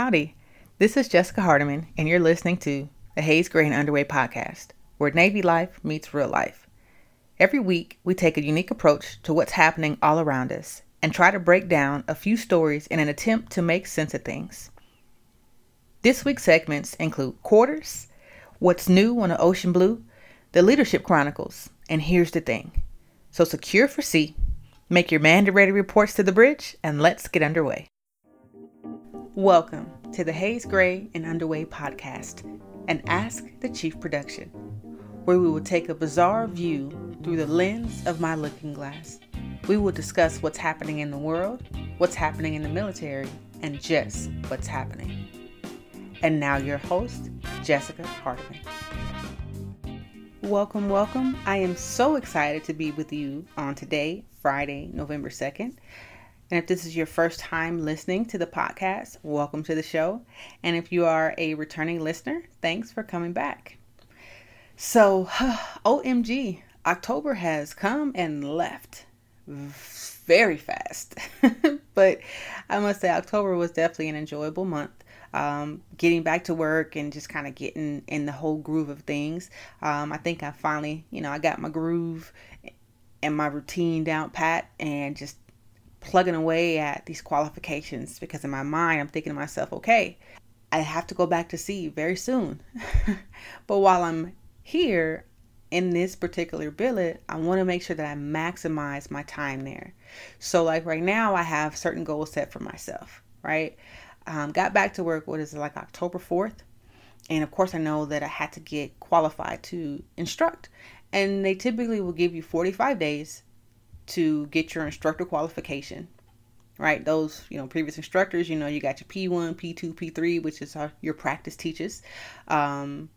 Howdy, this is Jessica Hardiman, and you're listening to the Haze Gray and Underway podcast, where Navy life meets real life. Every week, we take a unique approach to what's happening all around us and try to break down a few stories in an attempt to make sense of things. This week's segments include Quarters, What's New on the Ocean Blue, the Leadership Chronicles, and Here's the Thing. So secure for sea, make your man ready reports to the bridge, and let's get underway. Welcome to the Haze Gray and Underway podcast and Ask the Chief production, where we will take a bizarre view through the lens of my looking glass. We will discuss what's happening in the world, what's happening in the military, and just what's happening. And now, your host, Jessica Hardiman. Welcome, welcome. I am so excited to be with you on today, Friday, November 2nd. And if this is your first time listening to the podcast, welcome to the show. And if you are a returning listener, thanks for coming back. So, OMG, October has come and left very fast. but I must say, October was definitely an enjoyable month. Um, getting back to work and just kind of getting in the whole groove of things. Um, I think I finally, you know, I got my groove and my routine down pat and just plugging away at these qualifications because in my mind I'm thinking to myself, okay, I have to go back to sea very soon. but while I'm here in this particular billet, I want to make sure that I maximize my time there. So, like right now, I have certain goals set for myself, right? Um, got back to work, what is it, like October 4th? And of course, I know that I had to get qualified to instruct. And they typically will give you 45 days to get your instructor qualification right? Those you know previous instructors you know you got your p1 p2 p3 which is our, your practice teachers um,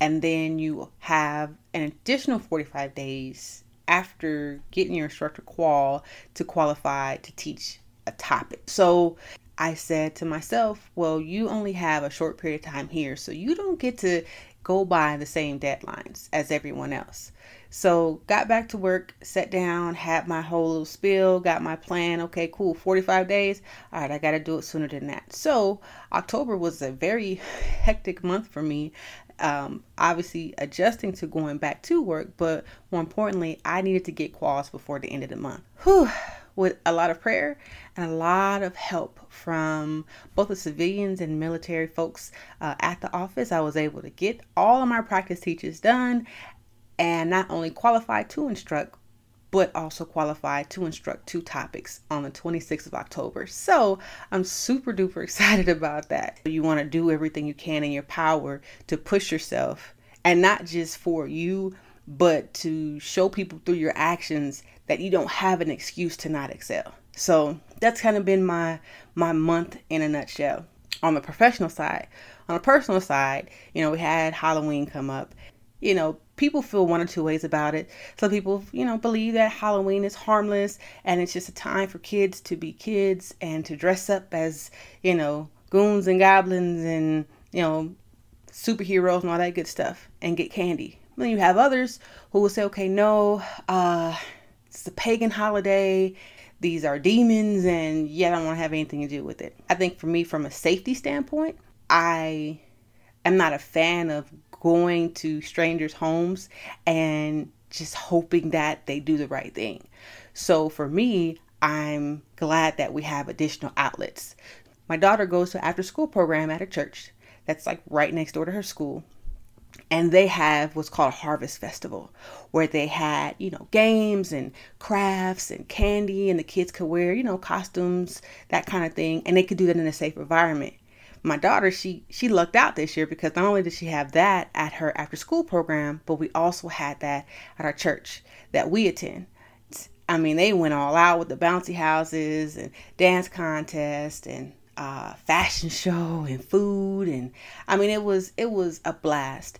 and then you have an additional 45 days after getting your instructor qual to qualify to teach a topic. So i said to myself well you only have a short period of time here so you don't get to go by the same deadlines as everyone else so got back to work, sat down, had my whole little spill, got my plan. Okay, cool. 45 days. All right, I got to do it sooner than that. So October was a very hectic month for me. Um, obviously adjusting to going back to work, but more importantly, I needed to get quals before the end of the month. Whew with a lot of prayer and a lot of help from both the civilians and military folks uh, at the office. I was able to get all of my practice teachers done and not only qualified to instruct, but also qualified to instruct two topics on the 26th of October. So I'm super duper excited about that. You want to do everything you can in your power to push yourself, and not just for you, but to show people through your actions that you don't have an excuse to not excel. So that's kind of been my my month in a nutshell. On the professional side, on a personal side, you know, we had Halloween come up. You know, people feel one or two ways about it. Some people, you know, believe that Halloween is harmless and it's just a time for kids to be kids and to dress up as, you know, goons and goblins and, you know, superheroes and all that good stuff and get candy. Then you have others who will say, okay, no, uh, it's a pagan holiday. These are demons, and yeah, I don't want to have anything to do with it. I think for me, from a safety standpoint, I am not a fan of going to strangers' homes and just hoping that they do the right thing. So for me, I'm glad that we have additional outlets. My daughter goes to after school program at a church that's like right next door to her school. And they have what's called a harvest festival where they had, you know, games and crafts and candy and the kids could wear, you know, costumes, that kind of thing. And they could do that in a safe environment my daughter she she lucked out this year because not only did she have that at her after school program but we also had that at our church that we attend i mean they went all out with the bouncy houses and dance contest and uh, fashion show and food and i mean it was it was a blast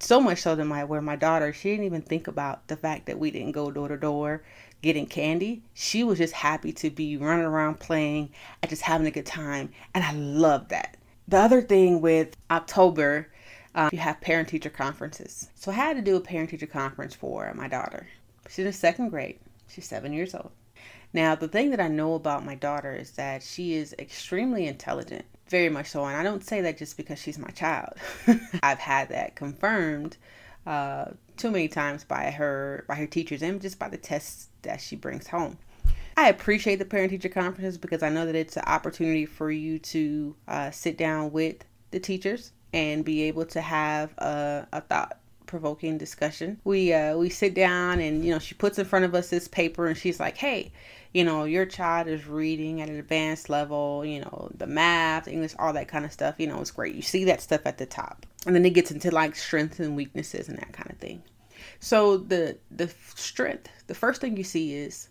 so much so that my where my daughter she didn't even think about the fact that we didn't go door to door getting candy. She was just happy to be running around playing and just having a good time. And I love that. The other thing with October, um, you have parent teacher conferences. So I had to do a parent teacher conference for my daughter. She's in second grade, she's seven years old. Now, the thing that I know about my daughter is that she is extremely intelligent, Very much so. And I don't say that just because she's my child. I've had that confirmed uh, too many times by her by her teachers and just by the tests that she brings home. I appreciate the parent teacher conferences because I know that it's an opportunity for you to uh, sit down with the teachers and be able to have a, a thought provoking discussion. We uh, we sit down and you know she puts in front of us this paper and she's like, "Hey, you know your child is reading at an advanced level. You know the math, English, all that kind of stuff. You know it's great. You see that stuff at the top, and then it gets into like strengths and weaknesses and that kind of thing. So the the strength, the first thing you see is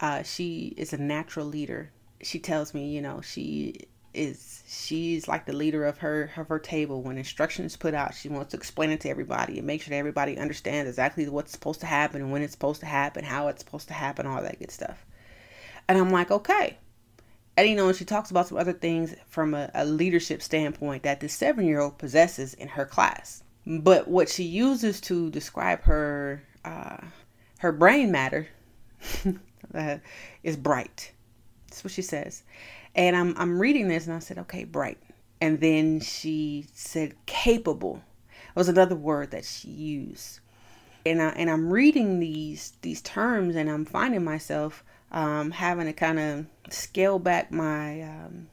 uh, she is a natural leader. She tells me, you know, she is she's like the leader of her of her table. When instructions put out she wants to explain it to everybody and make sure that everybody understands exactly what's supposed to happen and when it's supposed to happen how it's supposed to happen all that good stuff. And i'm like okay. And you know she talks about some other things from a, a leadership standpoint that this seven year old possesses in her class. But what she uses to describe her uh, her brain matter uh, is bright that's what she says and I'm I'm reading this and I said, okay, bright. And then she said capable. It was another word that she used. And I and I'm reading these these terms and I'm finding myself um, having to kind of scale back my um,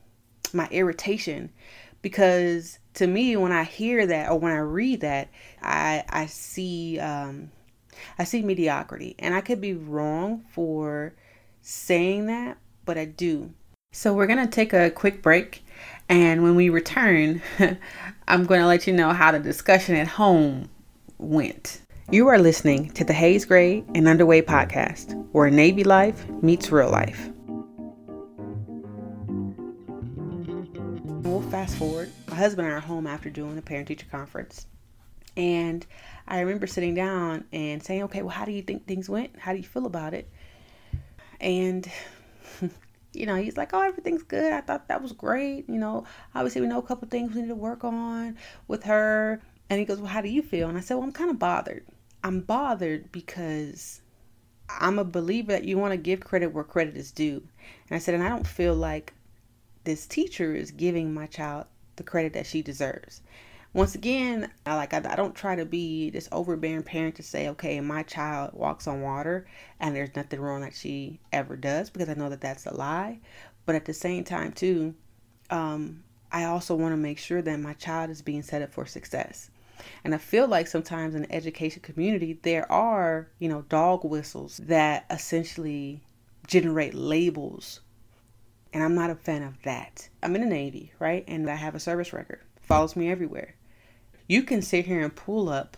my irritation because to me when I hear that or when I read that I I see um, I see mediocrity and I could be wrong for saying that but I do so, we're going to take a quick break. And when we return, I'm going to let you know how the discussion at home went. You are listening to the Haze Gray and Underway podcast, where Navy life meets real life. We'll fast forward. My husband and I are home after doing a parent teacher conference. And I remember sitting down and saying, okay, well, how do you think things went? How do you feel about it? And you know, he's like, oh, everything's good. I thought that was great. You know, obviously we know a couple things we need to work on with her. And he goes, well, how do you feel? And I said, well, I'm kind of bothered. I'm bothered because I'm a believer that you want to give credit where credit is due. And I said, and I don't feel like this teacher is giving my child the credit that she deserves once again, I like I, I don't try to be this overbearing parent to say, okay, my child walks on water and there's nothing wrong that she ever does because I know that that's a lie. But at the same time, too, um, I also want to make sure that my child is being set up for success. And I feel like sometimes in the education community, there are, you know, dog whistles that essentially generate labels. And I'm not a fan of that. I'm in the Navy, right? And I have a service record. Follows me everywhere. You can sit here and pull up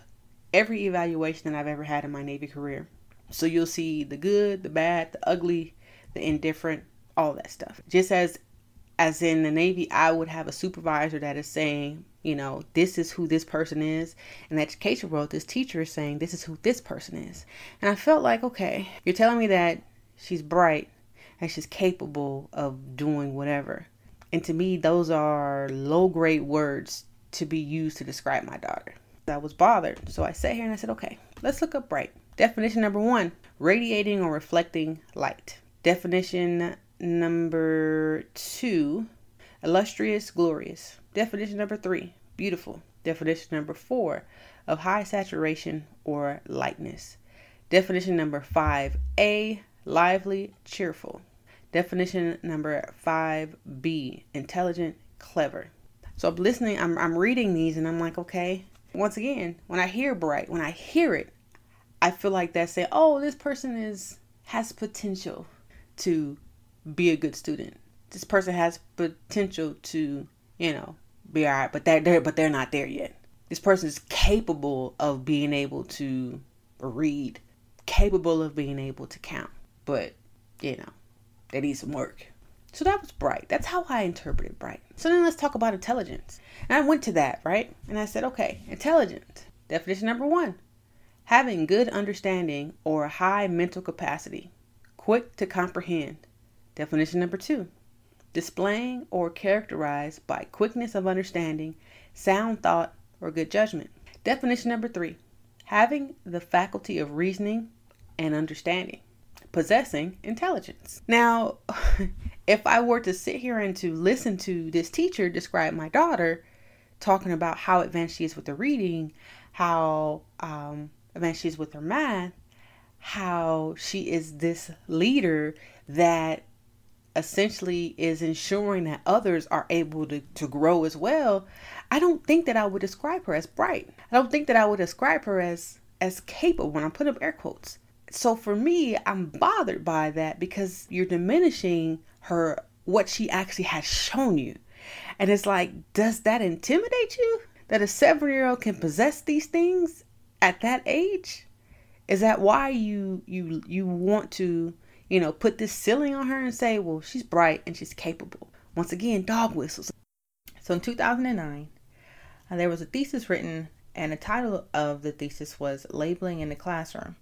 every evaluation that I've ever had in my Navy career. So you'll see the good, the bad, the ugly, the indifferent, all that stuff. Just as as in the Navy, I would have a supervisor that is saying, you know, this is who this person is. The education world, this teacher is saying, this is who this person is. And I felt like, okay, you're telling me that she's bright and she's capable of doing whatever. And to me, those are low grade words to be used to describe my daughter. I was bothered. So I sat here and I said, okay, let's look up bright. Definition number one radiating or reflecting light. Definition number two illustrious, glorious. Definition number three beautiful. Definition number four of high saturation or lightness. Definition number five A lively, cheerful. Definition number five B intelligent, clever. So I'm listening, I'm, I'm reading these and I'm like, okay. Once again, when I hear bright, when I hear it, I feel like that's saying, oh, this person is has potential to be a good student. This person has potential to, you know, be all right, but they're, they're but they're not there yet. This person is capable of being able to read, capable of being able to count, but you know, they need some work. So that was bright. That's how I interpreted bright. So then let's talk about intelligence. And I went to that, right? And I said, okay, intelligence. Definition number one having good understanding or high mental capacity, quick to comprehend. Definition number two displaying or characterized by quickness of understanding, sound thought, or good judgment. Definition number three having the faculty of reasoning and understanding, possessing intelligence. Now, if I were to sit here and to listen to this teacher describe my daughter, talking about how advanced she is with the reading, how um, advanced she is with her math, how she is this leader that essentially is ensuring that others are able to, to grow as well, I don't think that I would describe her as bright. I don't think that I would describe her as as capable when I'm putting up air quotes. So for me, I'm bothered by that because you're diminishing her what she actually has shown you. And it's like, does that intimidate you? That a seven year old can possess these things at that age? Is that why you you you want to, you know, put this ceiling on her and say, well, she's bright and she's capable? Once again, dog whistles. So in 2009, uh, there was a thesis written, and the title of the thesis was Labeling in the Classroom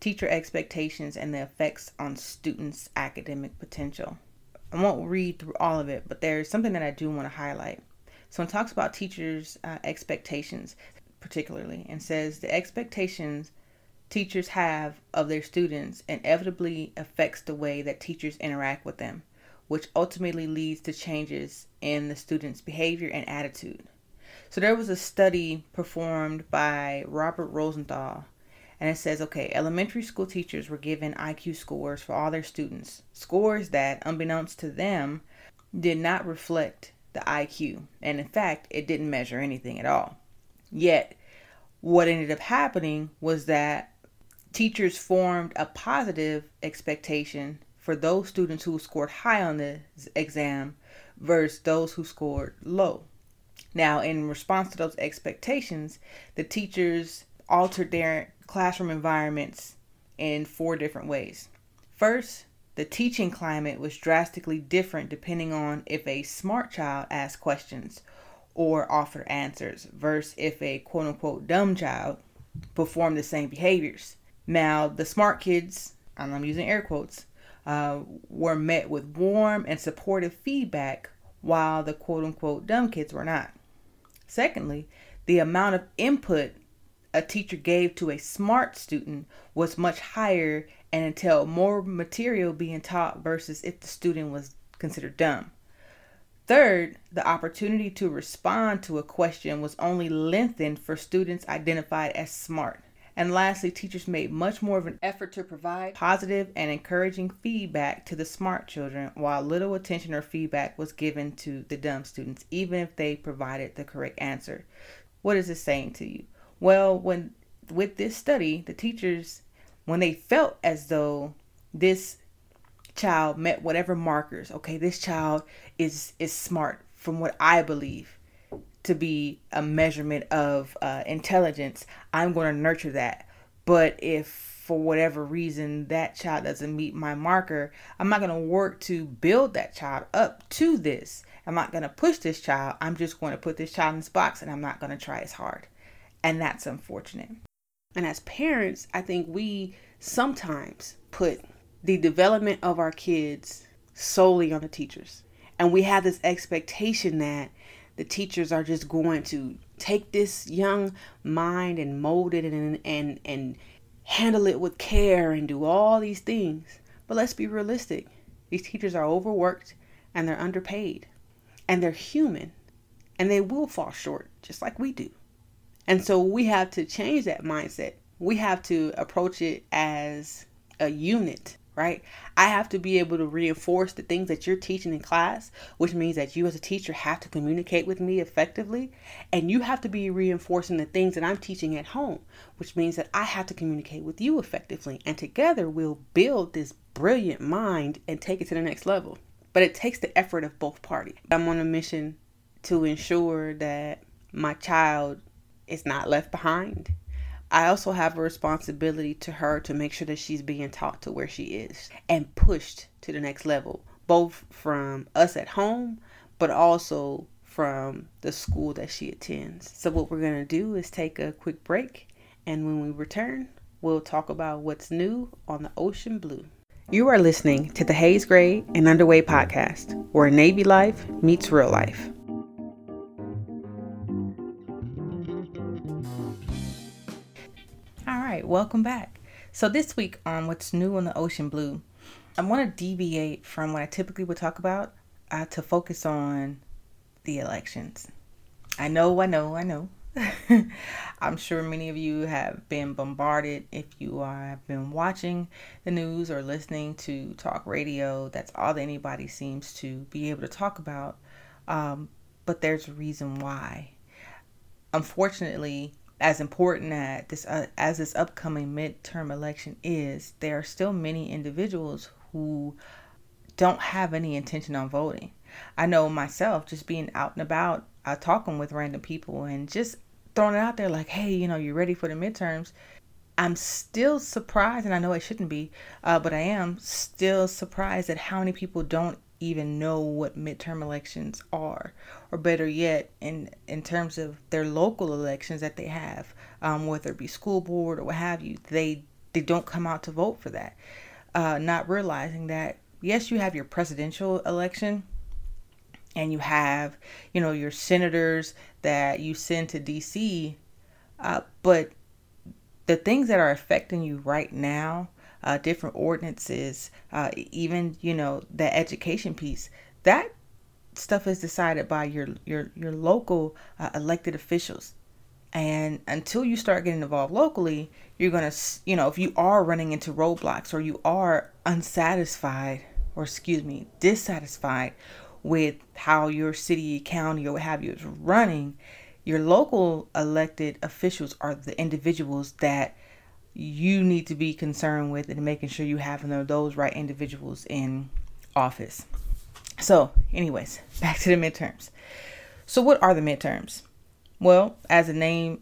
Teacher Expectations and the Effects on Students' Academic Potential. I won't read through all of it, but there's something that I do want to highlight. So it talks about teachers' uh, expectations, particularly, and says the expectations teachers have of their students inevitably affects the way that teachers interact with them, which ultimately leads to changes in the student's behavior and attitude. So there was a study performed by Robert Rosenthal and it says, okay, elementary school teachers were given IQ scores for all their students, scores that, unbeknownst to them, did not reflect the IQ. And in fact, it didn't measure anything at all. Yet, what ended up happening was that teachers formed a positive expectation for those students who scored high on the exam versus those who scored low. Now, in response to those expectations, the teachers altered their classroom environments in four different ways. First, the teaching climate was drastically different depending on if a smart child asked questions or offered answers versus if a quote unquote dumb child performed the same behaviors. Now, the smart kids, and I'm using air quotes, uh, were met with warm and supportive feedback while the quote unquote dumb kids were not. Secondly, the amount of input a teacher gave to a smart student was much higher and until more material being taught versus if the student was considered dumb. Third, the opportunity to respond to a question was only lengthened for students identified as smart. And lastly, teachers made much more of an effort to provide positive and encouraging feedback to the smart children, while little attention or feedback was given to the dumb students, even if they provided the correct answer. What is this saying to you? Well, when with this study, the teachers, when they felt as though this child met whatever markers, okay, this child is is smart from what I believe to be a measurement of uh, intelligence, I'm going to nurture that. But if for whatever reason that child doesn't meet my marker, I'm not going to work to build that child up to this. I'm not going to push this child. I'm just going to put this child in this box and I'm not going to try as hard. And that's unfortunate. And as parents, I think we sometimes put the development of our kids solely on the teachers. And we have this expectation that the teachers are just going to take this young mind and mold it and and and handle it with care and do all these things. But let's be realistic. These teachers are overworked and they're underpaid. And they're human. And they will fall short just like we do. And so we have to change that mindset. We have to approach it as a unit, right? I have to be able to reinforce the things that you're teaching in class, which means that you as a teacher have to communicate with me effectively. And you have to be reinforcing the things that I'm teaching at home, which means that I have to communicate with you effectively. And together we'll build this brilliant mind and take it to the next level. But it takes the effort of both parties. I'm on a mission to ensure that my child is not left behind. I also have a responsibility to her to make sure that she's being taught to where she is and pushed to the next level, both from us at home, but also from the school that she attends. So, what we're going to do is take a quick break, and when we return, we'll talk about what's new on the ocean blue. You are listening to the Haze Gray and Underway podcast, where Navy life meets real life. Welcome back. So this week on What's New on the Ocean Blue, I want to deviate from what I typically would talk about uh, to focus on the elections. I know, I know, I know. I'm sure many of you have been bombarded if you are, have been watching the news or listening to talk radio. That's all that anybody seems to be able to talk about. Um, but there's a reason why. Unfortunately, as important as this uh, as this upcoming midterm election is, there are still many individuals who don't have any intention on voting. I know myself just being out and about, uh, talking with random people, and just throwing it out there like, hey, you know, you're ready for the midterms? I'm still surprised, and I know I shouldn't be, uh, but I am still surprised at how many people don't even know what midterm elections are, or better yet, in in terms of their local elections that they have, um, whether it be school board or what have you, they they don't come out to vote for that, uh, not realizing that yes, you have your presidential election, and you have you know your senators that you send to D.C., uh, but the things that are affecting you right now uh, different ordinances, uh, even you know the education piece. That stuff is decided by your your your local uh, elected officials. And until you start getting involved locally, you're gonna you know if you are running into roadblocks or you are unsatisfied or excuse me dissatisfied with how your city, county, or what have you is running, your local elected officials are the individuals that you need to be concerned with and making sure you have those right individuals in office. So, anyways, back to the midterms. So, what are the midterms? Well, as the name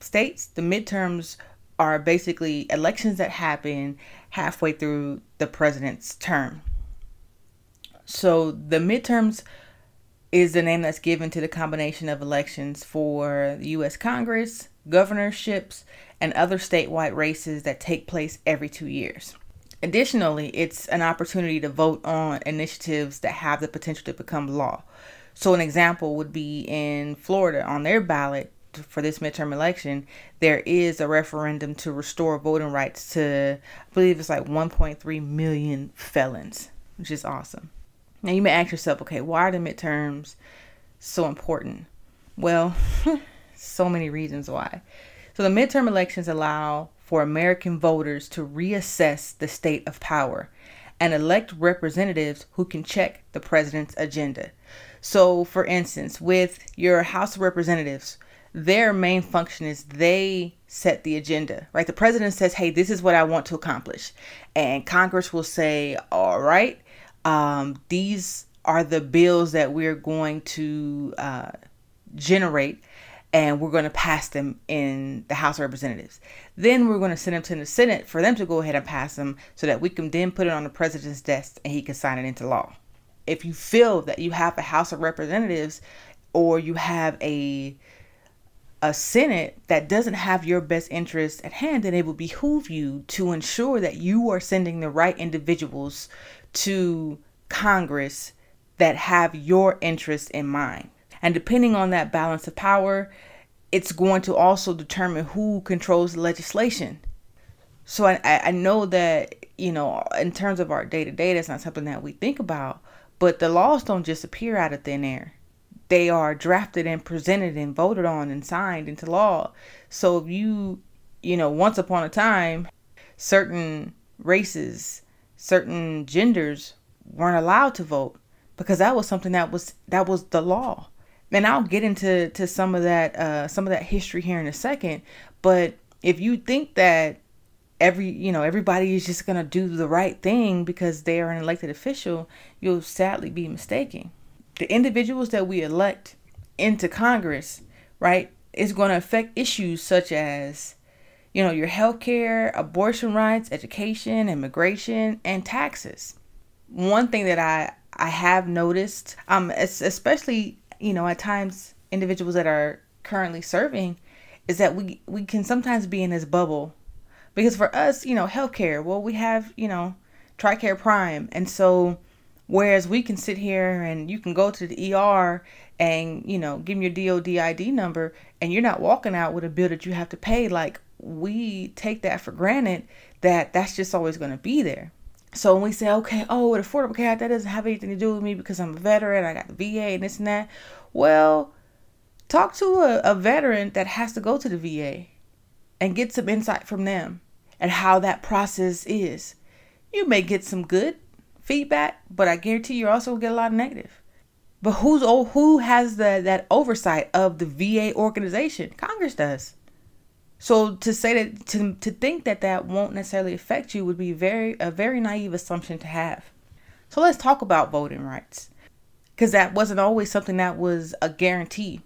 states, the midterms are basically elections that happen halfway through the president's term. So, the midterms is the name that's given to the combination of elections for the U.S. Congress, governorships, and other statewide races that take place every two years. Additionally, it's an opportunity to vote on initiatives that have the potential to become law. So, an example would be in Florida on their ballot for this midterm election, there is a referendum to restore voting rights to, I believe it's like 1.3 million felons, which is awesome. Now, you may ask yourself, okay, why are the midterms so important? Well, so many reasons why. So the midterm elections allow for American voters to reassess the state of power and elect representatives who can check the president's agenda. So, for instance, with your House of Representatives, their main function is they set the agenda, right? The president says, hey, this is what I want to accomplish. And Congress will say, all right, um, these are the bills that we're going to uh, generate and we're going to pass them in the House of Representatives. Then we're going to send them to the Senate for them to go ahead and pass them so that we can then put it on the president's desk and he can sign it into law. If you feel that you have a House of Representatives or you have a a Senate that doesn't have your best interests at hand, then it will behoove you to ensure that you are sending the right individuals to Congress that have your interests in mind. And depending on that balance of power, it's going to also determine who controls the legislation. So I, I know that, you know, in terms of our day to day, that's not something that we think about, but the laws don't just appear out of thin air. They are drafted and presented and voted on and signed into law. So if you, you know, once upon a time, certain races, certain genders weren't allowed to vote because that was something that was that was the law and I'll get into to some of that uh, some of that history here in a second. But if you think that every you know everybody is just gonna do the right thing because they are an elected official, you'll sadly be mistaken. The individuals that we elect into Congress, right, is going to affect issues such as you know your health care, abortion rights, education, immigration, and taxes. One thing that I I have noticed, um, especially you know, at times individuals that are currently serving is that we we can sometimes be in this bubble because for us, you know, healthcare, well, we have, you know, TRICARE Prime. And so whereas we can sit here and you can go to the ER and, you know, give me your DOD ID number and you're not walking out with a bill that you have to pay like we take that for granted that that's just always going to be there. So when we say, okay, oh, the Affordable Care that doesn't have anything to do with me because I'm a veteran, I got the VA and this and that. Well, talk to a, a veteran that has to go to the VA and get some insight from them and how that process is. You may get some good feedback, but I guarantee you also get a lot of negative. But who's oh, who has the that oversight of the VA organization? Congress does. So to say that to to think that that won't necessarily affect you would be very a very naive assumption to have. So let's talk about voting rights. Cuz that wasn't always something that was a guarantee.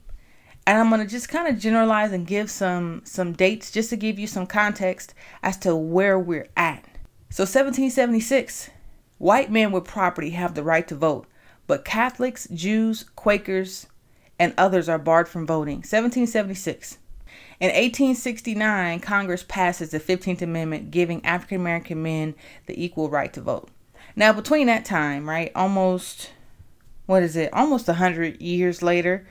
And I'm going to just kind of generalize and give some some dates just to give you some context as to where we're at. So 1776, white men with property have the right to vote, but Catholics, Jews, Quakers, and others are barred from voting. 1776. In 1869, Congress passes the 15th Amendment giving African American men the equal right to vote. Now, between that time, right, almost, what is it, almost 100 years later,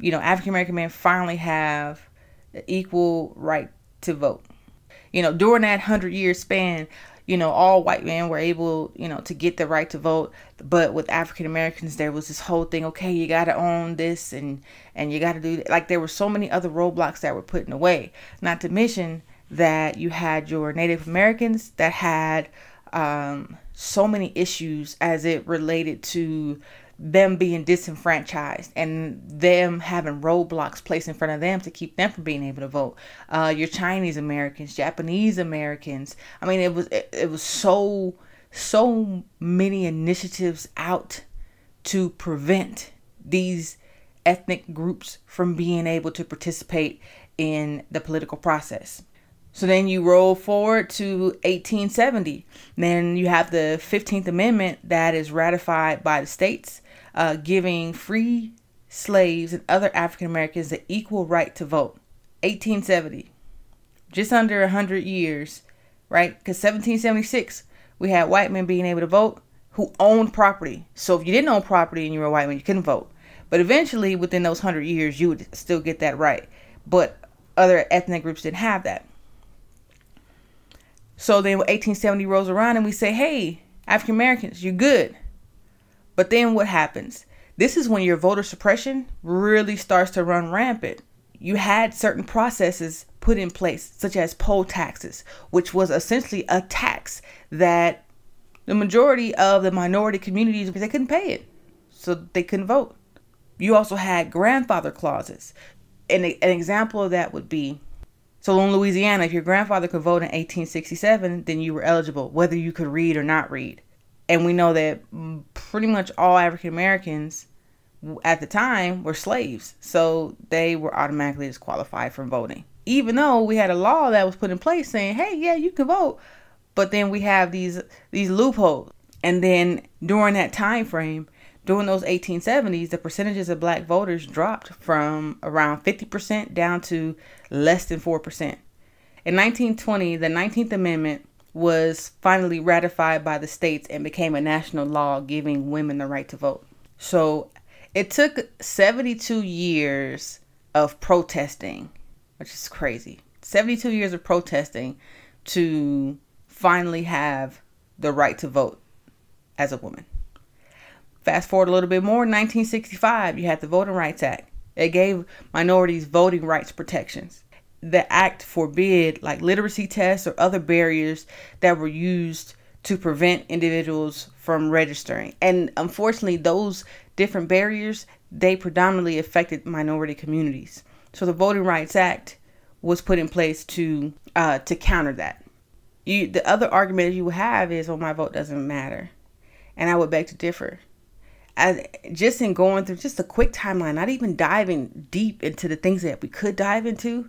you know, African American men finally have the equal right to vote. You know, during that 100 year span, you know, all white men were able, you know, to get the right to vote. But with African Americans, there was this whole thing. Okay, you got to own this, and and you got to do that. like there were so many other roadblocks that were put in the way. Not to mention that you had your Native Americans that had um, so many issues as it related to them being disenfranchised and them having roadblocks placed in front of them to keep them from being able to vote. Uh, your Chinese Americans, Japanese Americans. I mean, it was it, it was so so many initiatives out to prevent these ethnic groups from being able to participate in the political process. So then you roll forward to 1870. Then you have the 15th Amendment that is ratified by the states uh, giving free slaves and other African Americans the equal right to vote. 1870, just under 100 years, right? Because 1776, we had white men being able to vote who owned property. So if you didn't own property and you were a white man, you couldn't vote. But eventually, within those 100 years, you would still get that right. But other ethnic groups didn't have that. So then 1870 rolls around and we say, hey, African Americans, you're good. But then what happens? This is when your voter suppression really starts to run rampant. You had certain processes put in place, such as poll taxes, which was essentially a tax that the majority of the minority communities they couldn't pay it, so they couldn't vote. You also had grandfather clauses. And an example of that would be so in Louisiana, if your grandfather could vote in 1867, then you were eligible, whether you could read or not read and we know that pretty much all African Americans at the time were slaves, so they were automatically disqualified from voting. Even though we had a law that was put in place saying, "Hey, yeah, you can vote," but then we have these these loopholes. And then during that time frame, during those 1870s, the percentages of black voters dropped from around 50% down to less than 4%. In 1920, the 19th Amendment was finally ratified by the states and became a national law giving women the right to vote. So it took 72 years of protesting, which is crazy. 72 years of protesting to finally have the right to vote as a woman. Fast forward a little bit more, 1965, you had the Voting Rights Act. It gave minorities voting rights protections the act forbid like literacy tests or other barriers that were used to prevent individuals from registering. And unfortunately, those different barriers they predominantly affected minority communities. So the Voting Rights Act was put in place to uh, to counter that. You, the other argument you have is, "Well, my vote doesn't matter," and I would beg to differ. As just in going through just a quick timeline, not even diving deep into the things that we could dive into,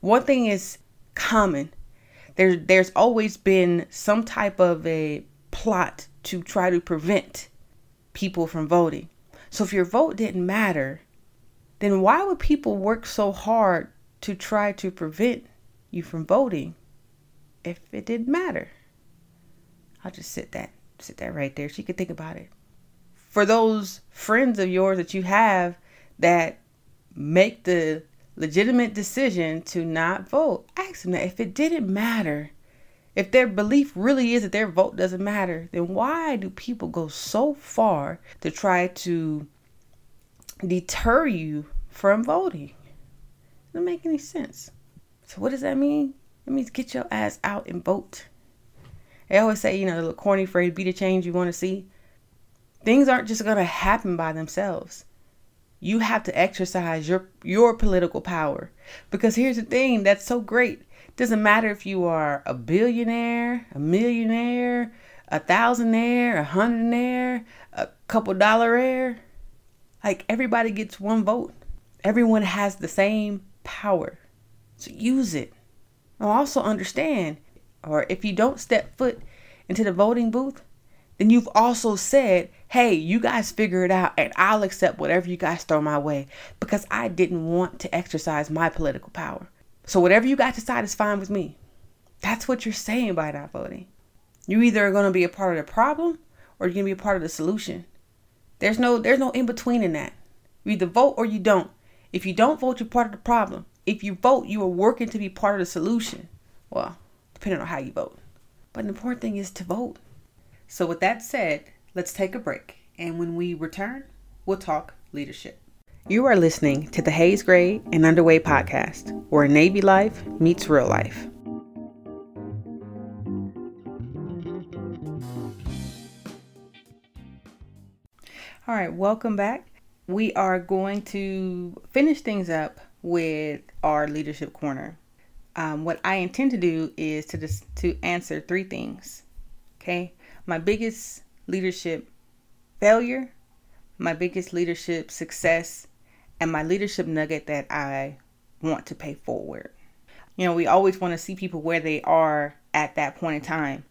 one thing is common. There, there's always been some type of a plot to try to prevent people from voting. So if your vote didn't matter, then why would people work so hard to try to prevent you from voting if it didn't matter? I'll just sit that sit that right there She can think about it. For those friends of yours that you have that make the legitimate decision to not vote. Ask them that if it didn't matter, if their belief really is that their vote doesn't matter, then why do people go so far to try to deter you from voting? It doesn't make any sense. So what does that mean? It means get your ass out and vote. They always say, you know, the little corny phrase, be the change you want to see. Things aren't just gonna happen by themselves. You have to exercise your your political power. Because here's the thing that's so great. Doesn't matter if you are a billionaire, a millionaire, a thousandaire, a hundredaire, a couple dollaraire. Like everybody gets one vote. Everyone has the same power. So use it. Also understand, or if you don't step foot into the voting booth, then you've also said, hey, you guys figure it out and I'll accept whatever you guys throw my way because I didn't want to exercise my political power. So whatever you to decide is fine with me. That's what you're saying by not voting. You either are going to be a part of the problem or you're going to be a part of the solution. There's no there's no in between in that. You either vote or you don't. If you don't vote, you're part of the problem. If you vote, you are working to be part of the solution. Well, depending on how you vote. But the important thing is to vote. So with that said, let's take a break. And when we return, we'll talk leadership. You are listening to the Haze Gray and Underway podcast, where Navy life meets real life. All right, welcome back. We are going to finish things up with our leadership corner. Um, what I intend to do is to just to answer three things. Okay, my biggest leadership failure, my biggest leadership success, and my leadership nugget that I want to pay forward. You know, we always want to see people where they are at that point in time,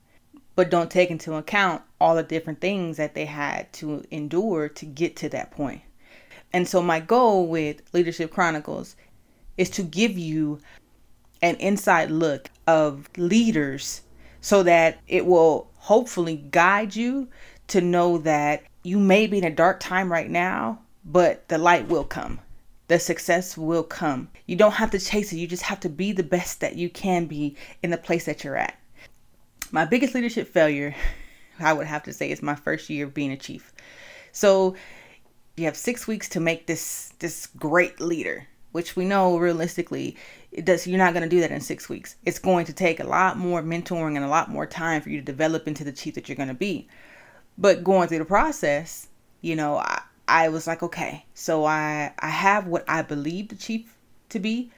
but don't take into account all the different things that they had to endure to get to that point. And so, my goal with Leadership Chronicles is to give you an inside look of leaders so that it will hopefully guide you to know that you may be in a dark time right now, but the light will come. The success will come. You don't have to chase it. You just have to be the best that you can be in the place that you're at. My biggest leadership failure, I would have to say, is my first year of being a chief. So you have six weeks to make this this great leader, which we know realistically it does you're not going to do that in six weeks. It's going to take a lot more mentoring and a lot more time for you to develop into the chief that you're going to be. But going through the process, you know, I, I was like, okay, so I I have what I believe the chief to be.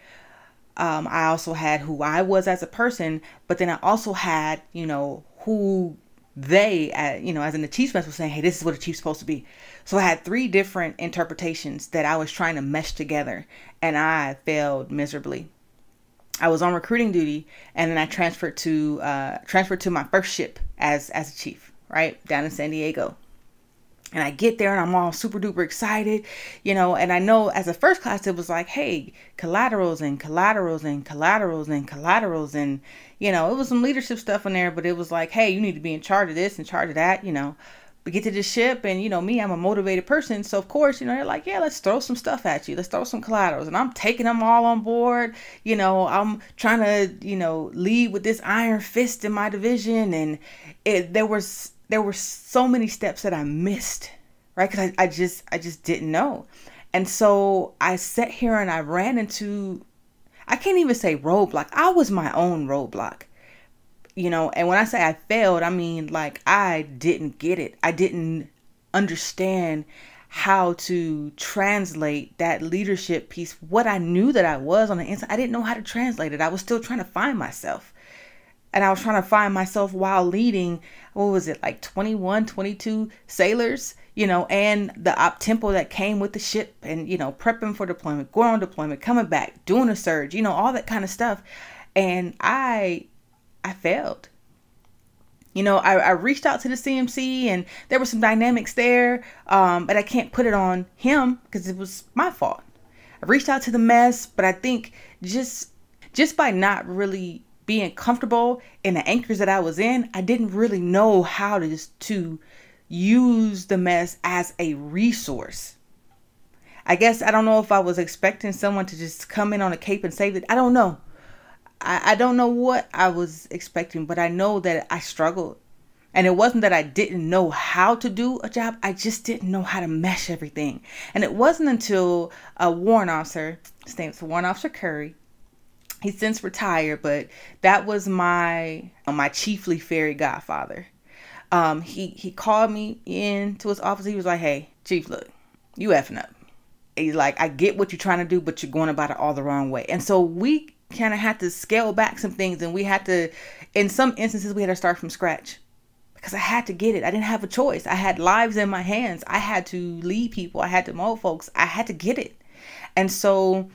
Um, I also had who I was as a person, but then I also had, you know, who they, uh, you know, as in the chief's mess was saying, hey, this is what a chief's supposed to be. So I had three different interpretations that I was trying to mesh together, and I failed miserably. I was on recruiting duty, and then I transferred to uh, transferred to my first ship as as a chief, right down in San Diego and I get there and I'm all super duper excited, you know, and I know as a first class it was like, hey, collaterals and collaterals and collaterals and collaterals and you know, it was some leadership stuff in there, but it was like, hey, you need to be in charge of this and charge of that, you know. We get to the ship and you know me, I'm a motivated person, so of course, you know, they're like, yeah, let's throw some stuff at you. Let's throw some collaterals. And I'm taking them all on board. You know, I'm trying to, you know, lead with this iron fist in my division and it there was there were so many steps that I missed, right? Because I, I just I just didn't know. And so I sat here and I ran into I can't even say roadblock. I was my own roadblock. You know, and when I say I failed, I mean like I didn't get it. I didn't understand how to translate that leadership piece. What I knew that I was on the inside, I didn't know how to translate it. I was still trying to find myself and I was trying to find myself while leading, what was it, like 21, 22 sailors, you know, and the op tempo that came with the ship and, you know, prepping for deployment, going on deployment, coming back, doing a surge, you know, all that kind of stuff. And I, I failed. You know, I, I reached out to the CMC and there were some dynamics there, um, but I can't put it on him because it was my fault. I reached out to the mess, but I think just just by not really being comfortable in the anchors that I was in, I didn't really know how to to use the mess as a resource. I guess I don't know if I was expecting someone to just come in on a cape and save it. I don't know. I, I don't know what I was expecting, but I know that I struggled. And it wasn't that I didn't know how to do a job, I just didn't know how to mesh everything. And it wasn't until a warrant officer, his name's Warrant Officer Curry, he's since retired, but that was my my chiefly fairy godfather. Um, he he called me into his office. He was like, "Hey, chief, look, you effing up." He's like, "I get what you're trying to do, but you're going about it all the wrong way." And so we kind of had to scale back some things, and we had to, in some instances, we had to start from scratch because I had to get it. I didn't have a choice. I had lives in my hands. I had to lead people. I had to mold folks. I had to get it. And so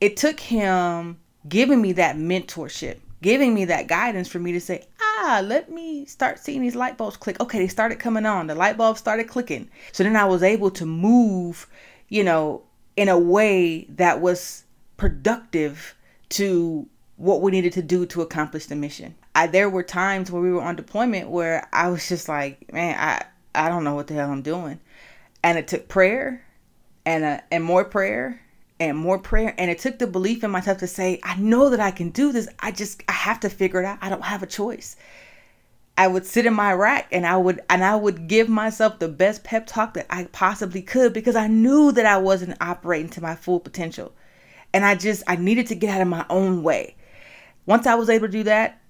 it took him giving me that mentorship, giving me that guidance for me to say, ah, let me start seeing these light bulbs click. Okay, they started coming on. The light bulbs started clicking. So then I was able to move, you know, in a way that was productive to what we needed to do to accomplish the mission. I there were times where we were on deployment where I was just like, man, I I don't know what the hell I'm doing. And it took prayer and uh, and more prayer and more prayer and it took the belief in myself to say, I know that I can do this. I just I have to figure it out. I don't have a choice. I would sit in my rack and I would and I would give myself the best pep talk that I possibly could because I knew that I wasn't operating to my full potential. And I just I needed to get out of my own way. Once I was able to do that,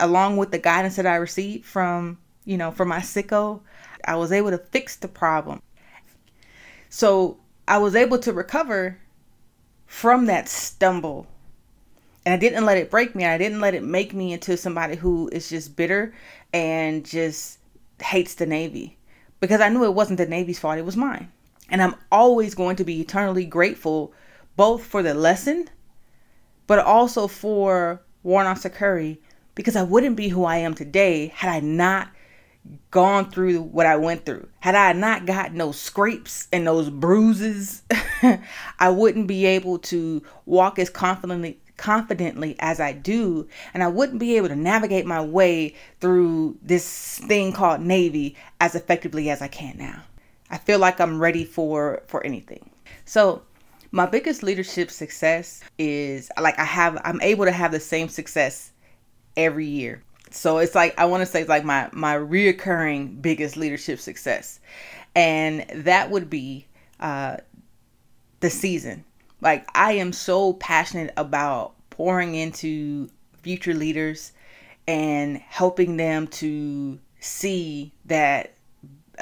along with the guidance that I received from, you know, from my sicko, I was able to fix the problem. So I was able to recover from that stumble. And I didn't let it break me. I didn't let it make me into somebody who is just bitter and just hates the Navy. Because I knew it wasn't the Navy's fault, it was mine. And I'm always going to be eternally grateful both for the lesson, but also for Officer Curry because I wouldn't be who I am today had I not gone through what I went through. Had I not gotten those scrapes and those bruises, I wouldn't be able to walk as confidently confidently as I do and I wouldn't be able to navigate my way through this thing called Navy as effectively as I can now. I feel like I'm ready for for anything. So, my biggest leadership success is like I have I'm able to have the same success every year. So it's like I want to say it's like my my reoccurring biggest leadership success, and that would be uh, the season. Like I am so passionate about pouring into future leaders and helping them to see that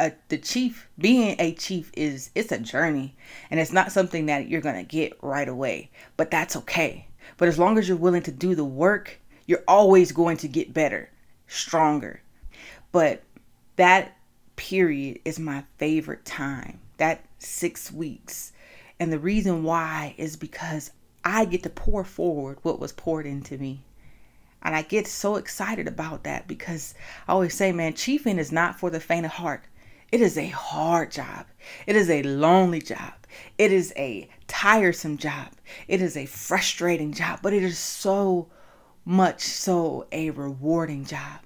uh, the chief being a chief is it's a journey and it's not something that you're gonna get right away but that's okay but as long as you're willing to do the work you're always going to get better, stronger. But that period is my favorite time. That six weeks. And the reason why is because I get to pour forward what was poured into me. And I get so excited about that because I always say, man, chiefing is not for the faint of heart. It is a hard job. It is a lonely job. It is a tiresome job. It is a frustrating job, but it is so much so a rewarding job.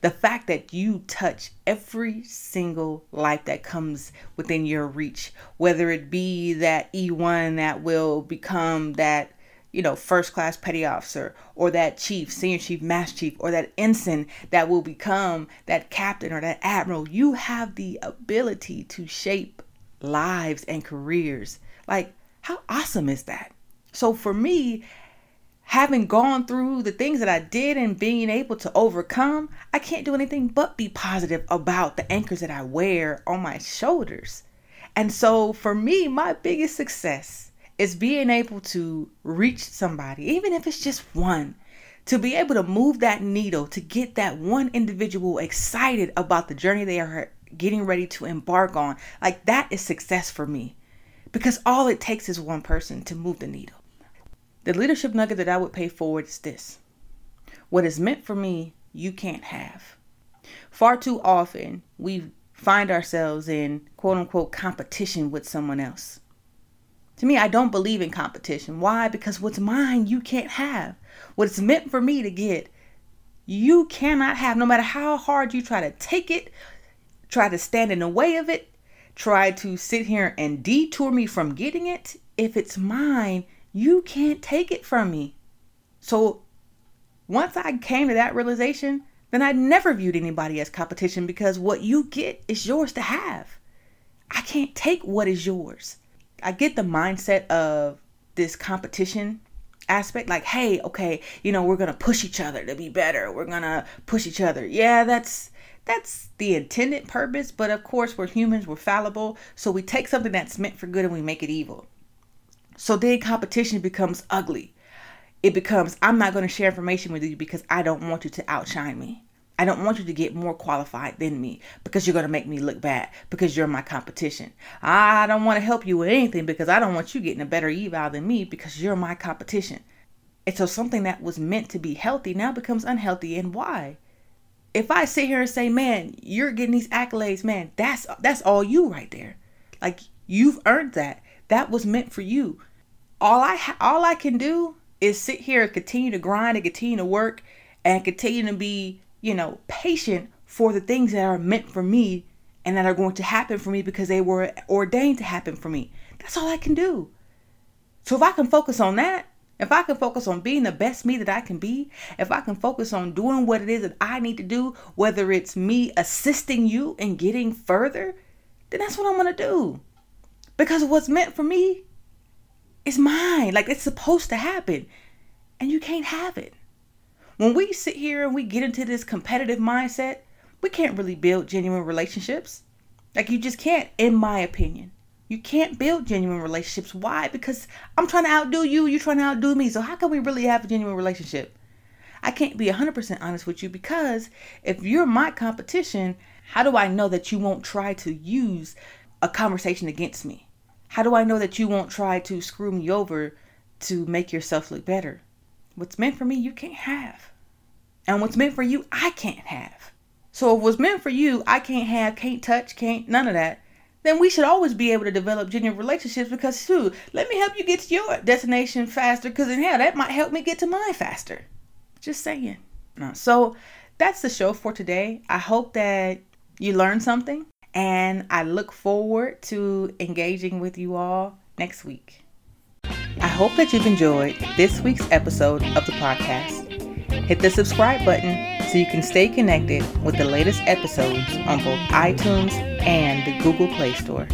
The fact that you touch every single life that comes within your reach, whether it be that E1 that will become that, you know, first class petty officer, or that chief, senior chief, master chief, or that ensign that will become that captain or that admiral, you have the ability to shape lives and careers. Like, how awesome is that? So for me, having gone through the things that I did and being able to overcome, I can't do anything but be positive about the anchors that I wear on my shoulders. And so for me, my biggest success is being able to reach somebody, even if it's just one, to be able to move that needle to get that one individual excited about the journey they are getting ready to embark on. Like that is success for me because all it takes is one person to move the needle. The leadership nugget that I would pay forward is this what is meant for me, you can't have. Far too often, we find ourselves in quote unquote competition with someone else. To me, I don't believe in competition. Why? Because what's mine, you can't have. What's meant for me to get, you cannot have. No matter how hard you try to take it, try to stand in the way of it, try to sit here and detour me from getting it, if it's mine, you can't take it from me. So Once I came to that realization, then I never viewed anybody as competition because what you get is yours to have. I can't take what is yours. I get the mindset of this competition aspect like hey okay you know we're gonna push each other to be better. We're gonna push each other. Yeah that's that's the intended purpose but of course we're humans we're fallible so we take something that's meant for good and we make it evil. So then competition becomes ugly. It becomes i'm not going to share information with you because i don't want you to outshine me I don't want you to get more qualified than me because you're going to make me look bad because you're my competition. I don't want to help you with anything because I don't want you getting a better eval than me because you're my competition. And so something that was meant to be healthy now becomes unhealthy. And why? If I sit here and say, "Man, you're getting these accolades, man, that's that's all you right there. Like you've earned that. That was meant for you. All I ha- all I can do is sit here and continue to grind and continue to work and continue to be you know, patient for the things that are meant for me and that are going to happen for me because they were ordained to happen for me. That's all I can do. So if I can focus on that, if I can focus on being the best me that I can be, if I can focus on doing what it is that I need to do, whether it's me assisting you in getting further, then that's what I'm going to do. Because what's meant for me is mine. Like it's supposed to happen. And you can't have it. When we sit here and we get into this competitive mindset, we can't really build genuine relationships. Like you just can't, in my opinion. You can't build genuine relationships. Why? Because I'm trying to outdo you, you're trying to outdo me. So how can we really have a genuine relationship? I can't be 100% honest with you because if you're my competition, how do I know that you won't try to use a conversation against me? How do I know that you won't try to screw me over to make yourself look better? What's meant for me, you can't have. And what's meant for you, I can't have. So if what's meant for you, I can't have, can't touch, can't, none of that, then we should always be able to develop genuine relationships because, too, let me help you get to your destination faster because, in hell, that might help me get to mine faster. Just saying. So that's the show for today. I hope that you learned something and I look forward to engaging with you all next week. I hope that you've enjoyed this week's episode of the podcast. Hit the subscribe button so you can stay connected with the latest episodes on both iTunes and the Google Play Store.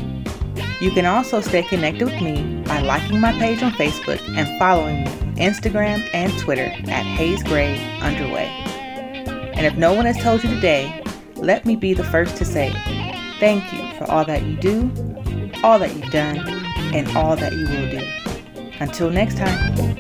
You can also stay connected with me by liking my page on Facebook and following me Instagram and Twitter at Haze Gray Underway. And if no one has told you today, let me be the first to say thank you for all that you do, all that you've done, and all that you will do. Until next time.